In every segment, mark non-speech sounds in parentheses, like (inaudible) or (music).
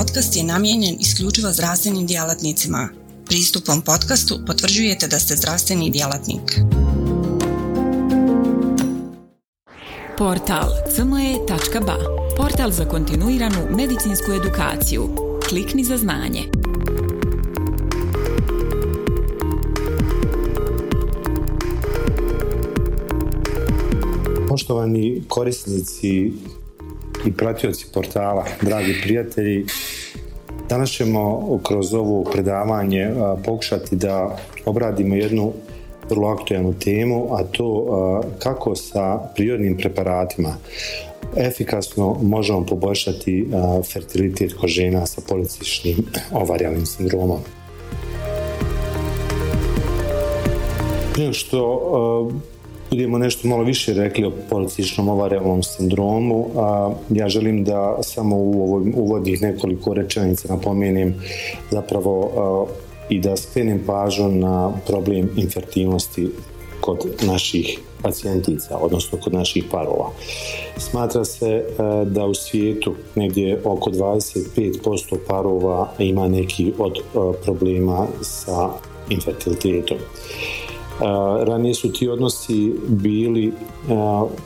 podcast je namijenjen isključivo zdravstvenim djelatnicima. Pristupom podcastu potvrđujete da ste zdravstveni djelatnik. Portal cme.ba Portal za kontinuiranu medicinsku edukaciju. Klikni za znanje. Poštovani korisnici i pratioci portala, dragi prijatelji, danas ćemo kroz ovo predavanje pokušati da obradimo jednu vrlo aktualnu temu, a to kako sa prirodnim preparatima efikasno možemo poboljšati fertilitet kod žena sa policičnim ovarijalnim sindromom. Prije što budemo nešto malo više rekli o policičnom ovarijalnom sindromu, a ja želim da samo u ovoj uvodnih nekoliko rečenica napomenem zapravo i da skrenem pažnju na problem infertilnosti kod naših pacijentica, odnosno kod naših parova. Smatra se da u svijetu negdje oko 25% parova ima neki od problema sa infertilitetom. Ranije su ti odnosi bili,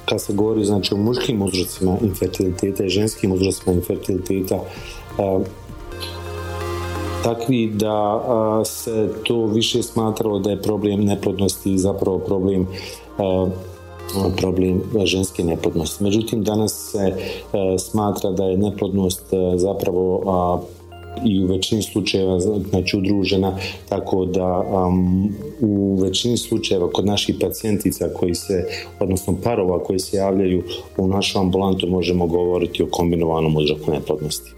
kad se govori znači, o muškim uzrocima infertiliteta i ženskim uzrocima infertiliteta, takvi da se to više smatralo da je problem neplodnosti zapravo problem problem ženske neplodnosti. Međutim, danas se smatra da je neplodnost zapravo i u većini slučajeva znači udružena tako da u većini slučajeva kod naših pacijentica koji se odnosno parova koji se javljaju u našu ambulantu možemo govoriti o kombinovanom uzroku neplodnosti.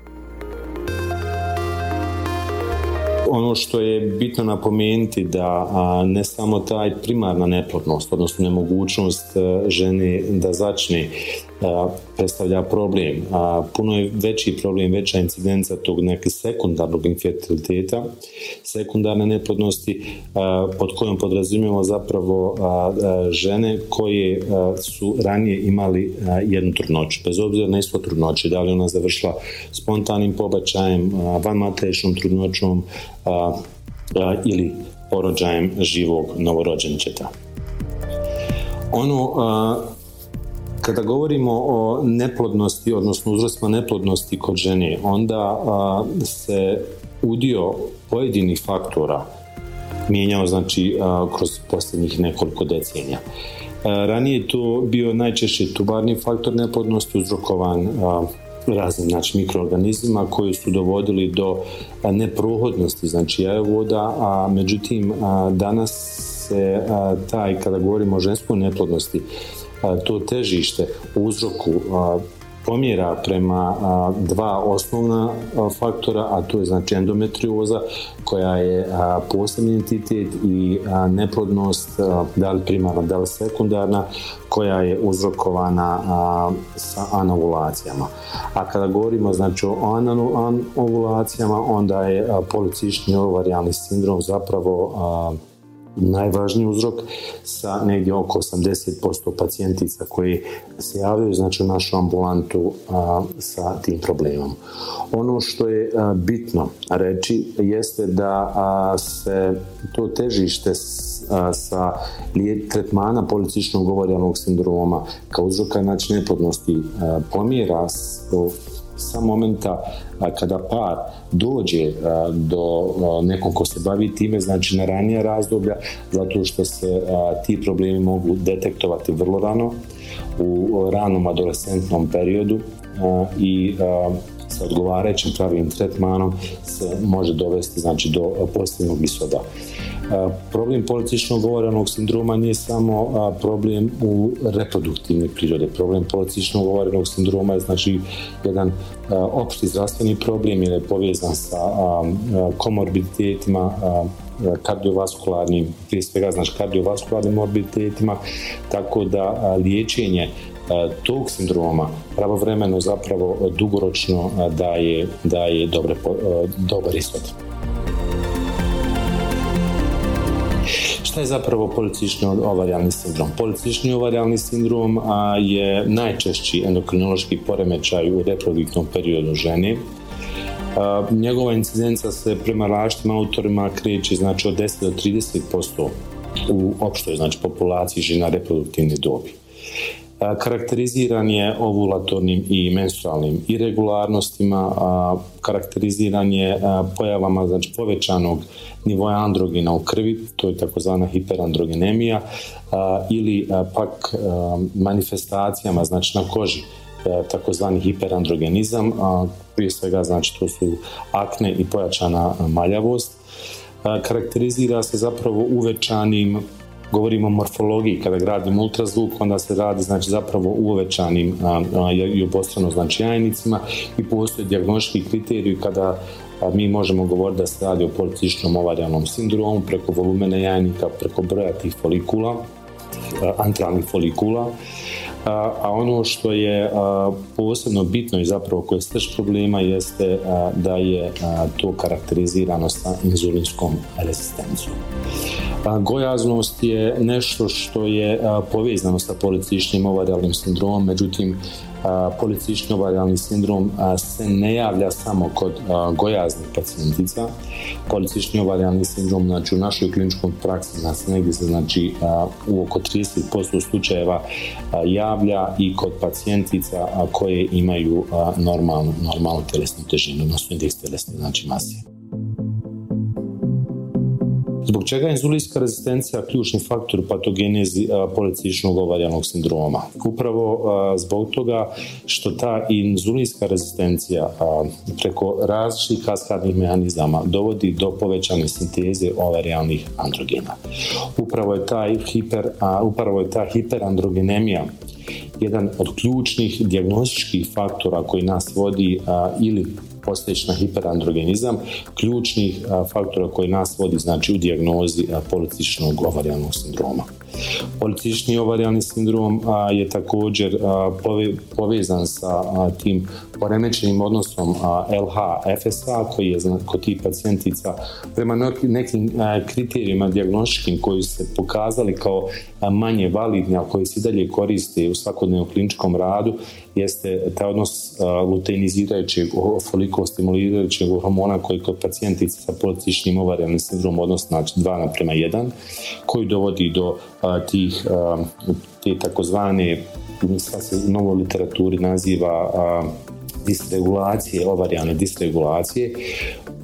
Ono što je bitno napomenuti da ne samo taj primarna neplodnost, odnosno nemogućnost e, žene da začne predstavlja problem. A puno je veći problem, veća incidenca tog neke sekundarnog infertiliteta, sekundarne neplodnosti pod kojom podrazumijemo zapravo žene koje su ranije imali jednu trudnoću, bez obzira na isto trudnoće, da li ona završila spontanim pobačajem, vanmateričnom trudnoćom ili porođajem živog novorođenčeta. Ono kada govorimo o neplodnosti, odnosno uzrostima neplodnosti kod žene, onda se udio pojedinih faktora mijenjao znači kroz posljednjih nekoliko decenija. Ranije je to bio najčešće tubarni faktor neplodnosti uzrokovan raznim znači, mikroorganizmima koji su dovodili do neprohodnosti znači jajovoda, a međutim danas se taj, kada govorimo o ženskoj neplodnosti, to težište u uzroku pomjera prema dva osnovna faktora, a to je znači endometrioza koja je posebni entitet i neplodnost, da li primarna, da li sekundarna, koja je uzrokovana sa anovulacijama. A kada govorimo znači o anovulacijama, onda je policični ovarijalni sindrom zapravo najvažniji uzrok sa negdje oko 80% pacijentica koji se javljaju znači u našu ambulantu sa tim problemom. Ono što je bitno reći jeste da se to težište sa tretmana policičnog govorijalnog sindroma kao uzroka znači neplodnosti pomjera sa momenta kada par dođe do nekog ko se bavi time, znači na ranija razdoblja, zato što se ti problemi mogu detektovati vrlo rano, u ranom adolescentnom periodu i sa odgovarajućim pravim tretmanom se može dovesti znači, do pozitivnog ishoda. Problem policičnog govorenog sindroma nije samo problem u reproduktivne prirode. Problem policičnog govorenog sindroma je znači jedan opšti zdravstveni problem jer je povezan sa komorbiditetima, kardiovaskularnim, prije svega znači kardiovaskularnim morbiditetima, tako da liječenje tog sindroma pravovremeno zapravo dugoročno daje, daje dobre, dobar ishod. Šta je zapravo policični ovarijalni sindrom? Policični ovarijalni sindrom je najčešći endokrinološki poremećaj u reproduktivnom periodu žene Njegova incidenca se prema različitim autorima kreće znači od 10 do 30% u opštoj znači populaciji žena reproduktivne dobi. Karakteriziran je ovulatornim i menstrualnim irregularnostima, karakteriziran je pojavama znači, povećanog nivoja androgena u krvi, to je takozvana hiperandrogenemija, ili pak manifestacijama znači na koži, takozvani hiperandrogenizam, prije svega znači to su akne i pojačana maljavost. Karakterizira se zapravo uvećanim govorimo o morfologiji, kada gradimo ultrazvuk, onda se radi znači zapravo u uvećanim i obostrano znači jajnicima i postoje dijagnostički kriteriji kada mi možemo govoriti da se radi o policičnom ovarijalnom sindromu preko volumene jajnika, preko broja tih folikula, antralnih folikula, a ono što je posebno bitno i zapravo koje je problema jeste da je to karakterizirano sa inzulinskom rezistencijom. Gojaznost je nešto što je povezano sa policičnim ovarijalnim sindromom, međutim policični ovarijalni sindrom se ne javlja samo kod gojaznih pacijentica. Policični ovarijalni sindrom znači, u našoj kliničkom praksi nas negdje se znači, u oko 30% slučajeva javlja i kod pacijentica koje imaju normalnu, normalnu telesnu težinu, odnosno indeks telesne znači. Zbog čega je inzulinska rezistencija ključni faktor u patogenezi policičnog ovarijanog sindroma? Upravo zbog toga što ta inzulinska rezistencija preko različitih kaskadnih mehanizama dovodi do povećane sinteze ovarijalnih androgena. Upravo je taj hiper, upravo je ta hiperandrogenemija jedan od ključnih dijagnostičkih faktora koji nas vodi ili postojeći na hiperandrogenizam, ključnih faktora koji nas vodi znači u dijagnozi policičnog ovarijalnog sindroma. Policični ovarijalni sindrom je također povezan sa tim poremećenim odnosom LH-FSA koji je kod tih pacijentica prema nekim kriterijima dijagnostičkim koji se pokazali kao manje validni, a koji se dalje koriste u svakodnevnom kliničkom radu, jeste taj odnos luteinizirajućeg folikostimulirajućeg hormona koji kod pacijentica sa policičnim ovarijalnim sindromom odnos znači 2 naprema 1, koji dovodi do tih te takozvane sad se u novoj literaturi naziva disregulacije, ovarijalne disregulacije,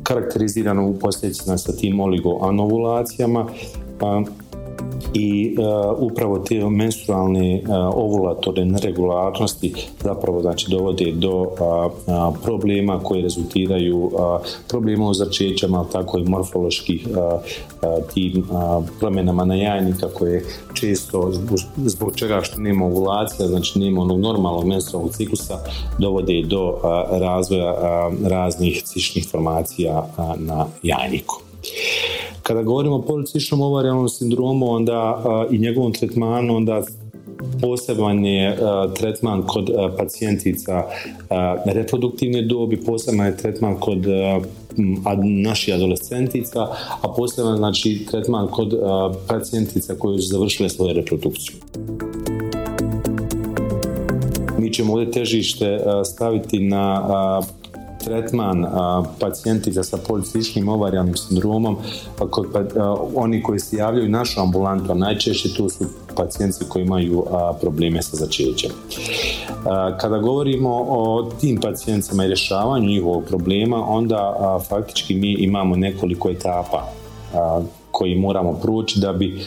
karakterizirano u posljedicima sa tim oligoanovulacijama i uh, upravo te menstrualne uh, ovulatorne neregularnosti zapravo znači dovode do uh, problema koji rezultiraju problema u začećama, tako i morfoloških tim promjenama na jajnika koje često zbog čega što nema ovulacija, znači nema onog normalnog menstrualnog ciklusa, dovode do razvoja raznih cišnih formacija na jajniku. Kada govorimo o policičnom ovarijalnom sindromu onda i njegovom tretmanu, onda poseban je tretman kod pacijentica reproduktivne dobi, poseban je tretman kod naših adolescentica, a poseban znači tretman kod pacijentica koje su završile svoju reprodukciju. Mi ćemo ovdje težište staviti na tretman pacijentica sa policičnim ovarijalnim sindromom, kod, oni koji se javljaju našu ambulantu, a najčešće tu su pacijenti koji imaju probleme sa začećem. Kada govorimo o tim pacijentima i rješavanju njihovog problema, onda faktički mi imamo nekoliko etapa koji moramo proći da bi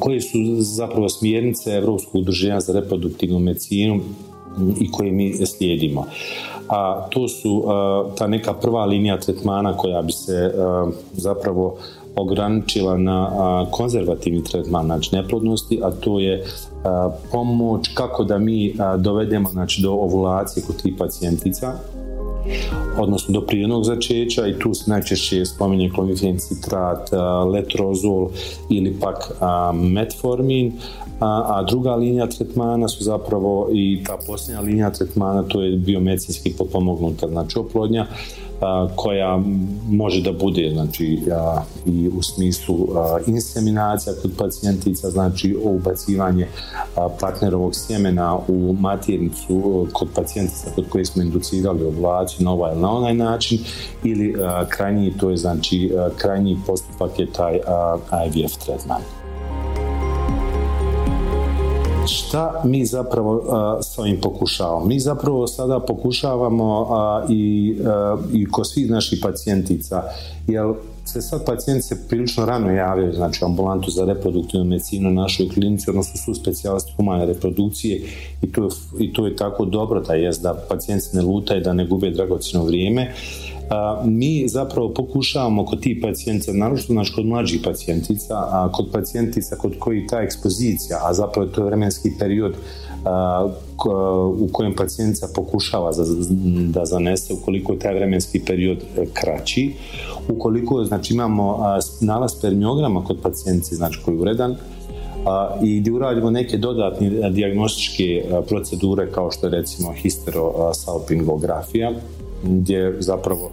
koje su zapravo smjernice Europskog udruženja za reproduktivnu medicinu i koje mi slijedimo. A to su ta neka prva linija tretmana koja bi se zapravo ograničila na konzervativni tretman znači neplodnosti, a to je pomoć kako da mi dovedemo znači, do ovulacije kod tih pacijentica odnosno do prirodnog začeća i tu se najčešće spominje klonifen citrat, letrozol ili pak metformin, a, druga linija tretmana su zapravo i ta posljednja linija tretmana to je biomedicinski potpomognuta. Znači oplodnja koja može da bude znači, i u smislu inseminacija kod pacijentica, znači ubacivanje partnerovog sjemena u maternicu kod pacijentica kod koje smo inducirali ovulaciju na ovaj na onaj način ili krajnji, to je znači krajnji postupak je taj IVF tretman. Šta mi zapravo s ovim pokušavamo? Mi zapravo sada pokušavamo i, i kod svih naših pacijentica, jer se sad pacijenti se prilično rano javljaju, znači ambulantu za reproduktivnu medicinu na našoj klinici, odnosno su specijalisti humane reprodukcije i to, i to je tako dobro da jest da pacijenti ne lutaju, da ne gube dragocjeno vrijeme mi zapravo pokušavamo kod tih pacijentica, naročito naš kod mlađih pacijentica, a kod pacijentica kod koji ta ekspozicija, a zapravo to vremenski period u kojem pacijentica pokušava da zanese ukoliko je taj vremenski period e, kraći, ukoliko znači, imamo nalaz spermiograma kod pacijentice, znači koji je uredan, i gdje uradimo neke dodatne dijagnostičke procedure kao što je recimo histerosalpingografija, gdje zapravo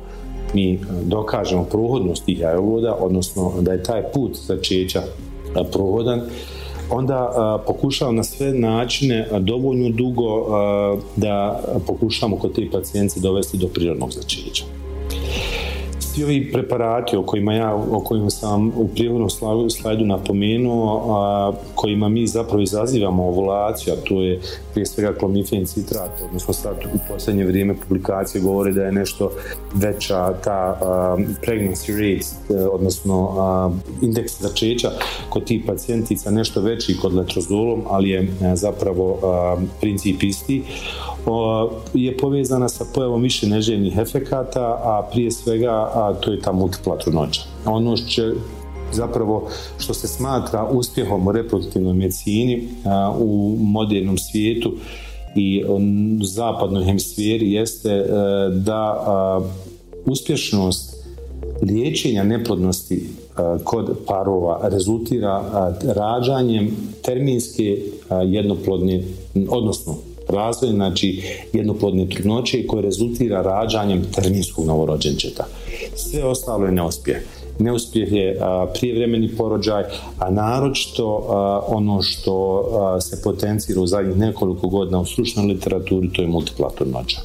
mi e, dokažemo prohodnost tih jajovoda, odnosno da je taj put začeća e, prohodan, onda e, pokušavamo na sve načine dovoljno dugo da pokušamo kod te pacijence dovesti do prirodnog začeća svi ovi preparati o kojima ja, o kojima sam u prijevodnom slajdu napomenuo, a, kojima mi zapravo izazivamo ovulaciju, a to je prije svega klomifen citrat, odnosno sad u posljednje vrijeme publikacije govore da je nešto veća ta pregnancy rate, odnosno indeks začeća kod tih pacijentica nešto veći kod letrozolom, ali je e, zapravo princip isti je povezana sa pojavom više neželjenih efekata, a prije svega a to je ta multipla trudnoća. Ono što zapravo što se smatra uspjehom u reproduktivnoj medicini u modernom svijetu i u zapadnoj hemisferi jeste e, da uspješnost liječenja neplodnosti kod parova rezultira rađanjem terminske jednoplodne, odnosno razvoj, znači jednoplodne trudnoće koje rezultira rađanjem terminskog novorođenčeta. Sve ostalo je neuspjeh. Neuspjeh je prijevremeni porođaj, a naročito ono što se potencira u zadnjih nekoliko godina u stručnoj literaturi, to je multipla trudnoća.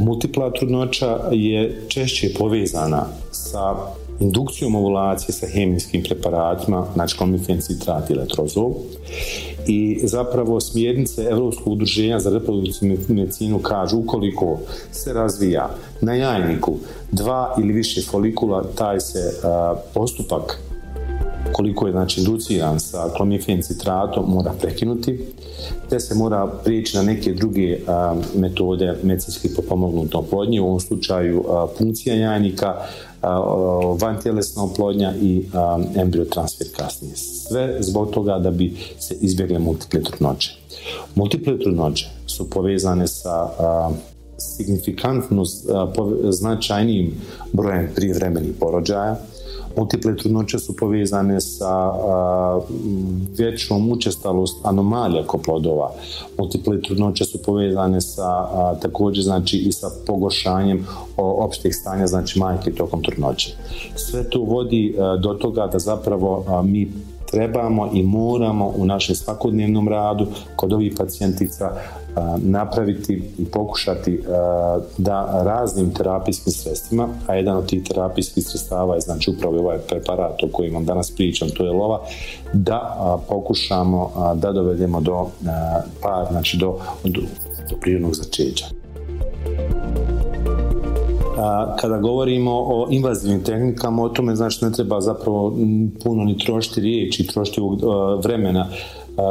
Multipla trudnoća je češće povezana sa indukcijom ovulacije sa hemijskim preparatima, znači klomifen citrat i letrozol. I zapravo smjernice Europskog udruženja za reprodukcijnu medicinu kažu ukoliko se razvija na jajniku dva ili više folikula, taj se postupak koliko je znači induciran sa klomifen citratom mora prekinuti te se mora prijeći na neke druge metode medicinski potpomognute oplodnje, u ovom slučaju funkcija jajnika, vantjelesna oplodnja i embriotransfer kasnije. Sve zbog toga da bi se izbjegle multiple trudnoće. Multiple trudnoće su povezane sa signifikantno značajnijim brojem prijevremenih porođaja, Multiple trudnoće su povezane sa većom učestalost anomalija kod plodova. Multiple trudnoće su povezane sa također znači i sa pogoršanjem opšteg stanja znači majke tokom trudnoće. Sve to vodi do toga da zapravo mi trebamo i moramo u našem svakodnevnom radu kod ovih pacijentica napraviti i pokušati da raznim terapijskim sredstvima, a jedan od tih terapijskih sredstava je znači upravo ovaj preparat o kojem vam danas pričam, to je lova, da pokušamo da dovedemo do pa, znači do, do, do prirodnog začeća. Kada govorimo o invazivnim tehnikama, o tome znači ne treba zapravo puno ni trošiti riječi, trošiti vremena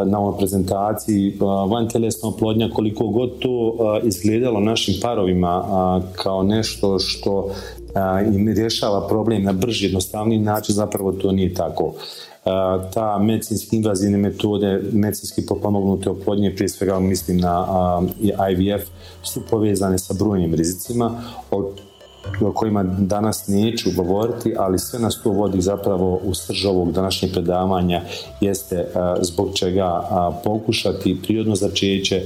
na ovoj prezentaciji van tjelesna oplodnja koliko god to izgledalo našim parovima kao nešto što im rješava problem na brži, jednostavniji način, zapravo to nije tako. Ta medicinski invazivne metode, medicinski potpomognute oplodnje, prije svega mislim na IVF, su povezane sa brojnim rizicima, od o kojima danas neću govoriti, ali sve nas to vodi zapravo u srž ovog današnjeg predavanja jeste zbog čega pokušati prirodno začeće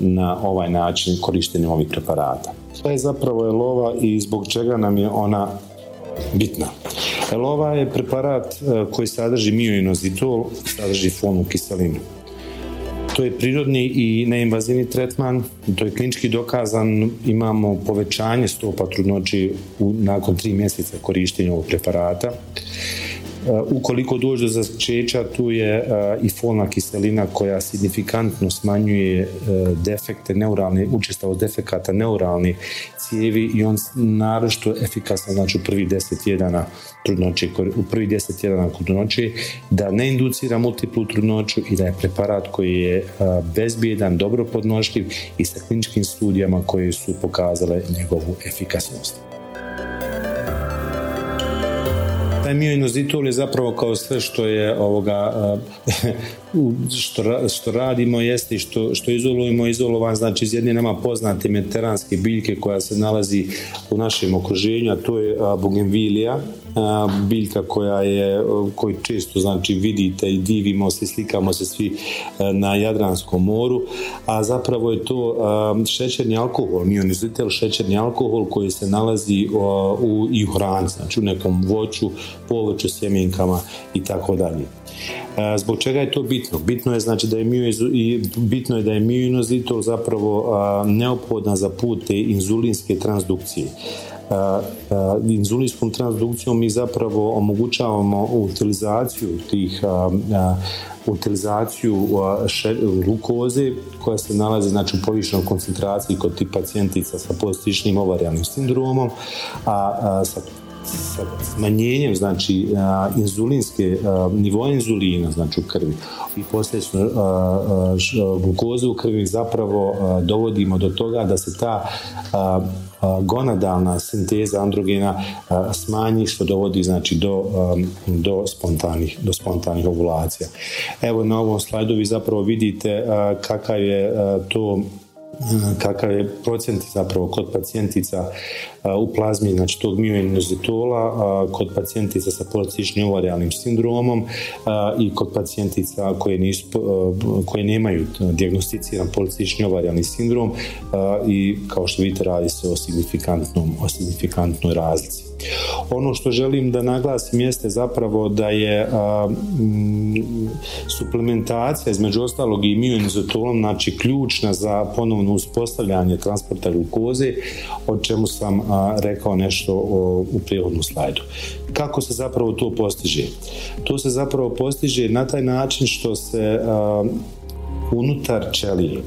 na ovaj način korištenjem ovih preparata. To je zapravo je lova i zbog čega nam je ona bitna. Lova je preparat koji sadrži mioinozitol, sadrži fonu kiselinu. To je prirodni i neinvazivni tretman, to je klinički dokazan, imamo povećanje stopa trudnoći nakon tri mjeseca korištenja ovog preparata. Uh, ukoliko dođe do začeća, tu je uh, i folna kiselina koja signifikantno smanjuje uh, defekte neuralne, učestavost defekata neuralni cijevi i on naročito efikasno znači u prvi deset tjedana trudnoće, u prvi deset tjedana trudnoće, da ne inducira multiplu trudnoću i da je preparat koji je bezbjedan, dobro podnošljiv i sa kliničkim studijama koje su pokazale njegovu efikasnost. taj mioinozitol je zapravo kao sve što je ovoga (laughs) što, što radimo jeste i što, što izolujemo izolovan znači iz jedne nama poznate mediteranske biljke koja se nalazi u našem okruženju a to je bugenvilija biljka koja je koju često znači vidite i divimo se slikamo se svi na Jadranskom moru a zapravo je to šećerni alkohol. Mionizitel šećerni alkohol koji se nalazi u, i u hrani znači u nekom voću povrću sjemenkama i tako dalje Zbog čega je to bitno? Bitno je znači da je i bitno je da je mioinozitol zapravo neophodan za put te inzulinske transdukcije. Inzulinskom transdukcijom mi zapravo omogućavamo utilizaciju tih utilizaciju glukoze koja se nalazi znači, u povišenoj koncentraciji kod tih pacijentica sa postičnim ovarijalnim sindromom, a, sa sa smanjenjem znači inzulinske nivoa inzulina znači u krvi i posljedično glukoze u krvi zapravo dovodimo do toga da se ta gonadalna sinteza androgena smanji što dovodi znači do, do spontanih do spontanih ovulacija. Evo na ovom slajdu vi zapravo vidite kakav je to kakav je procent zapravo kod pacijentica u plazmi znači tog mioinozitola kod pacijentica sa policičnim ovarijalnim sindromom i kod pacijentica koje, nisu, koje nemaju diagnosticiran policični ovarijalni sindrom i kao što vidite radi se o signifikantnom o signifikantnoj razlici. Ono što želim da naglasim jeste zapravo da je a, suplementacija između ostalog i mioinizotolom znači ključna za ponovno uspostavljanje transporta glukoze o čemu sam rekao nešto u prijevodnom slajdu. Kako se zapravo to postiže? To se zapravo postiže na taj način što se unutar ćelije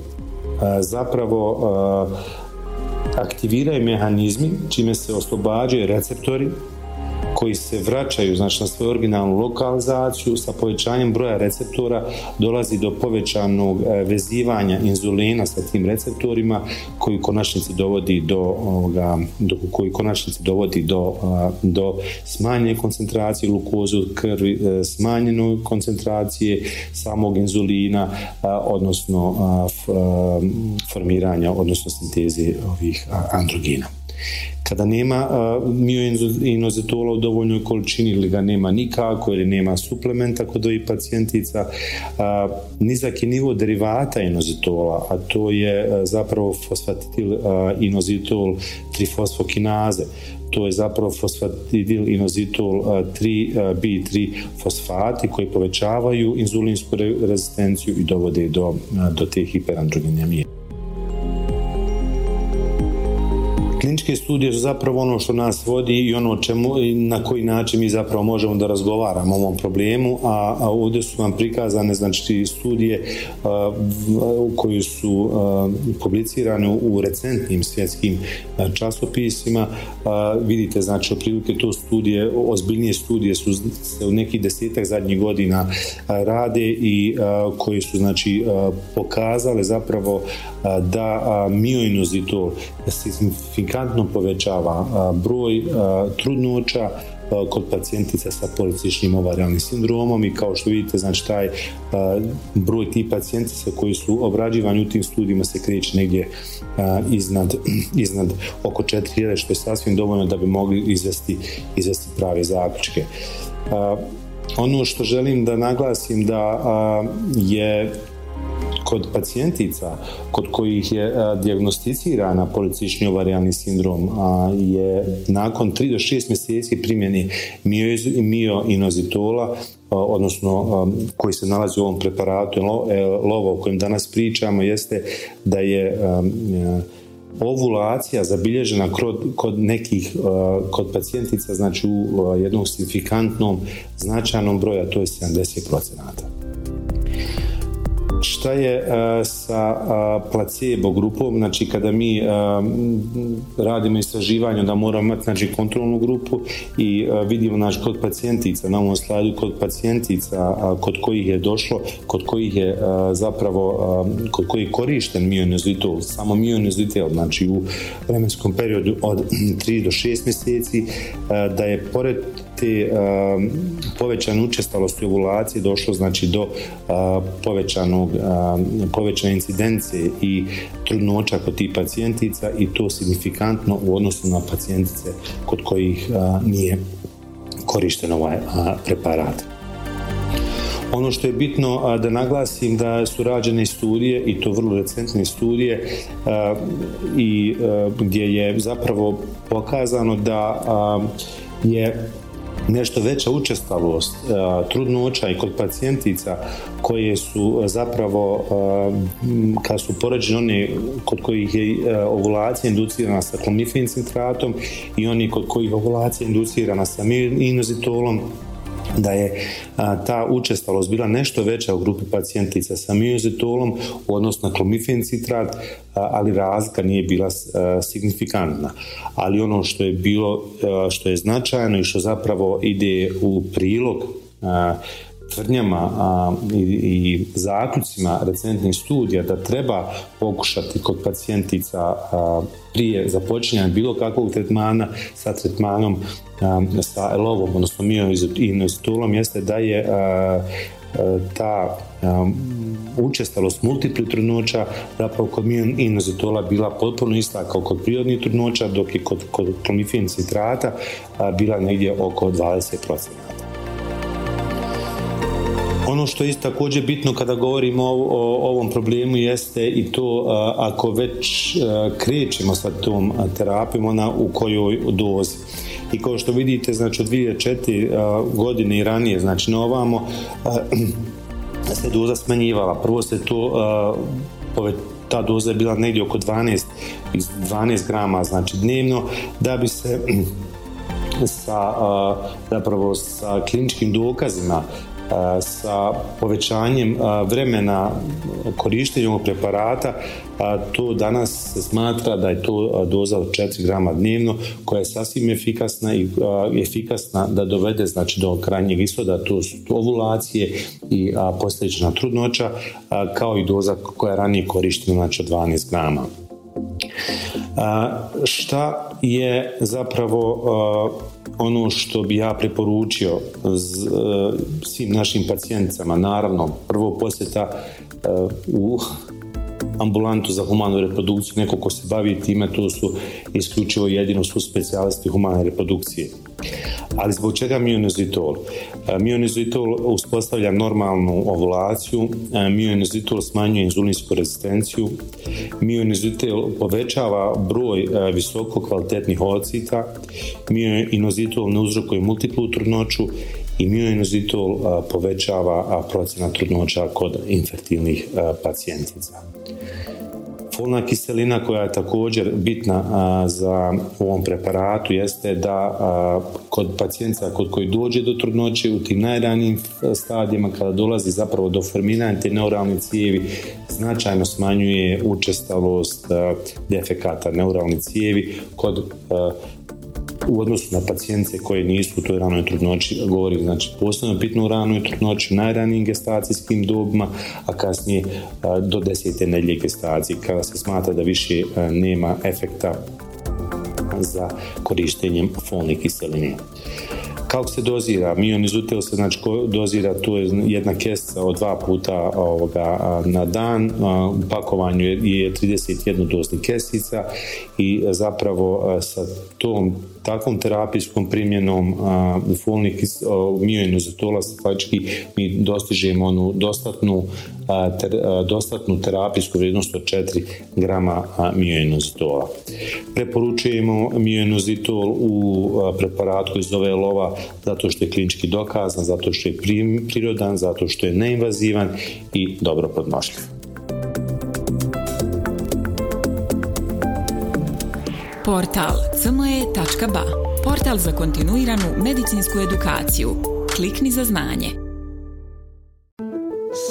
zapravo aktiviraju mehanizmi čime se oslobađaju receptori koji se vraćaju znači, na svoju originalnu lokalizaciju sa povećanjem broja receptora dolazi do povećanog e, vezivanja inzulina sa tim receptorima koji konačnici dovodi do, ovoga, do koji konačnici dovodi do, do smanjene koncentracije glukoze krvi, e, smanjene koncentracije samog inzulina odnosno formiranja odnosno sinteze ovih androgena. Kada nema mioinozetola u dovoljnoj količini ili ga nema nikako ili nema suplementa kod ovih pacijentica, nizak je nivo derivata inozetola, a to je zapravo fosfatitil inozitol trifosfokinaze to je zapravo fosfatidil inozitol 3B3 fosfati koji povećavaju inzulinsku rezistenciju i dovode do, do te hiperandrogenemije. Kliničke studije su zapravo ono što nas vodi i ono čemu, na koji način mi zapravo možemo da razgovaramo o ovom problemu, a, a ovdje su vam prikazane znači studije a, koji su a, publicirane u recentnim svjetskim časopisima. vidite znači otprilike to studije, ozbiljnije studije su se u nekih desetak zadnjih godina rade i koji su znači pokazale zapravo da mioinozitol signifikantno povećava broj trudnoća, kod pacijentica sa policičnim ovarijalnim sindromom i kao što vidite znači taj broj tih pacijentica koji su obrađivani u tim studijima se kreće negdje iznad, (clears throat) iznad oko 4000 što je sasvim dovoljno da bi mogli izvesti, izvesti prave zaključke. Ono što želim da naglasim da je kod pacijentica kod kojih je dijagnosticirana policični ovarijalni sindrom je nakon 3 do 6 mjeseci primjeni mioinozitola odnosno koji se nalazi u ovom preparatu e, lovo o kojem danas pričamo jeste da je ovulacija zabilježena kod, nekih, kod pacijentica znači u jednom signifikantnom značajnom broju, a to je 70% šta je e, sa placebo grupom, znači kada mi e, radimo istraživanje da moramo imati znači, kontrolnu grupu i e, vidimo znači, kod pacijentica, na ovom slajdu kod pacijentica kod kojih je došlo, kod kojih je zapravo, kod kojih je korišten mionezitol, samo mionezitol, znači u vremenskom periodu od 3 do 6 mjeseci, da je pored te povećane učestalosti ovulacije došlo znači do povećanog, povećane incidencije i trudnoća kod tih pacijentica i to signifikantno u odnosu na pacijentice kod kojih nije korišten ovaj preparat. Ono što je bitno da naglasim da su rađene studije i to vrlo recentne studije i gdje je zapravo pokazano da je nešto veća učestalost e, trudnoća i kod pacijentica koje su e, zapravo e, kad su poređene one kod kojih je ovulacija inducirana sa klomifin citratom i oni kod kojih ovulacija inducirana sa inozitolom da je ta učestalost bila nešto veća u grupi pacijentica sa miozitolom odnosno na klomifen citrat, ali razlika nije bila signifikantna. Ali ono što je bilo, što je značajno i što zapravo ide u prilog tvrdnjama i, i zaključcima recentnih studija da treba pokušati kod pacijentica prije započinjanja bilo kakvog tretmana sa tretmanom sa lovom, odnosno mioinozitolom jeste da je ta učestalost multipli trudnoća zapravo kod inozitola bila potpuno ista kao kod prirodnih trudnoća dok je kod, kod citrata bila negdje oko 20%. Ono što je također bitno kada govorimo o, ovom problemu jeste i to ako već krećemo sa tom terapijom, ona u kojoj dozi. I kao što vidite, znači od 2004 godine i ranije, znači na ovamo (clears throat) se doza smanjivala. Prvo se to ta doza je bila negdje oko 12, 12 grama znači dnevno da bi se (clears throat) sa zapravo sa kliničkim dokazima sa povećanjem vremena korištenja ovog preparata to danas se smatra da je to doza od 4 grama dnevno koja je sasvim efikasna i efikasna da dovede znači do krajnjeg ishoda to su ovulacije i posljedična trudnoća kao i doza koja je ranije korištena znači od 12 grama. Šta je zapravo ono što bi ja preporučio e, svim našim pacijenticama, naravno, prvo posjeta e, u ambulantu za humanu reprodukciju, neko ko se bavi time, to su isključivo jedino su specijalisti humane reprodukcije. Ali zbog čega mionizitol? E, mionizitol uspostavlja normalnu ovulaciju, e, mionizitol smanjuje inzulinsku rezistenciju, mionizitol povećava broj e, visoko kvalitetnih ocita, mionizitol ne uzrokuje multiplu trudnoću i mionizitol povećava procena trudnoća kod infertilnih pacijentica. Folna kiselina koja je također bitna za ovom preparatu jeste da kod pacijenta kod koji dođe do trudnoće u tim najranijim stadijima kada dolazi zapravo do formiranja te neuralne cijevi značajno smanjuje učestalost defekata neuralne cijevi kod u odnosu na pacijence koje nisu u toj ranoj trudnoći, govorim znači posebno bitno u ranoj trudnoći, najranijim gestacijskim dobima, a kasnije do desete nedlje gestacije, kada se smatra da više nema efekta za korištenjem folne kiseline. Kako se dozira? Mionizutil se znači dozira, tu je jedna kesa od dva puta ovoga, na dan, u pakovanju je 31 dozni kesica i zapravo sa tom takvom terapijskom primjenom fulnih mioinozitola faktički mi dostižemo onu dostatnu, ter, dostatnu terapijsku vrijednost od 4 grama mioinozitola. Preporučujemo mioinozitol u preparatu koji zove lova zato što je klinički dokazan, zato što je prirodan, zato što je neinvazivan i dobro podnošljiv. Portal cme.ba Portal za kontinuiranu medicinsku edukaciju. Klikni za znanje.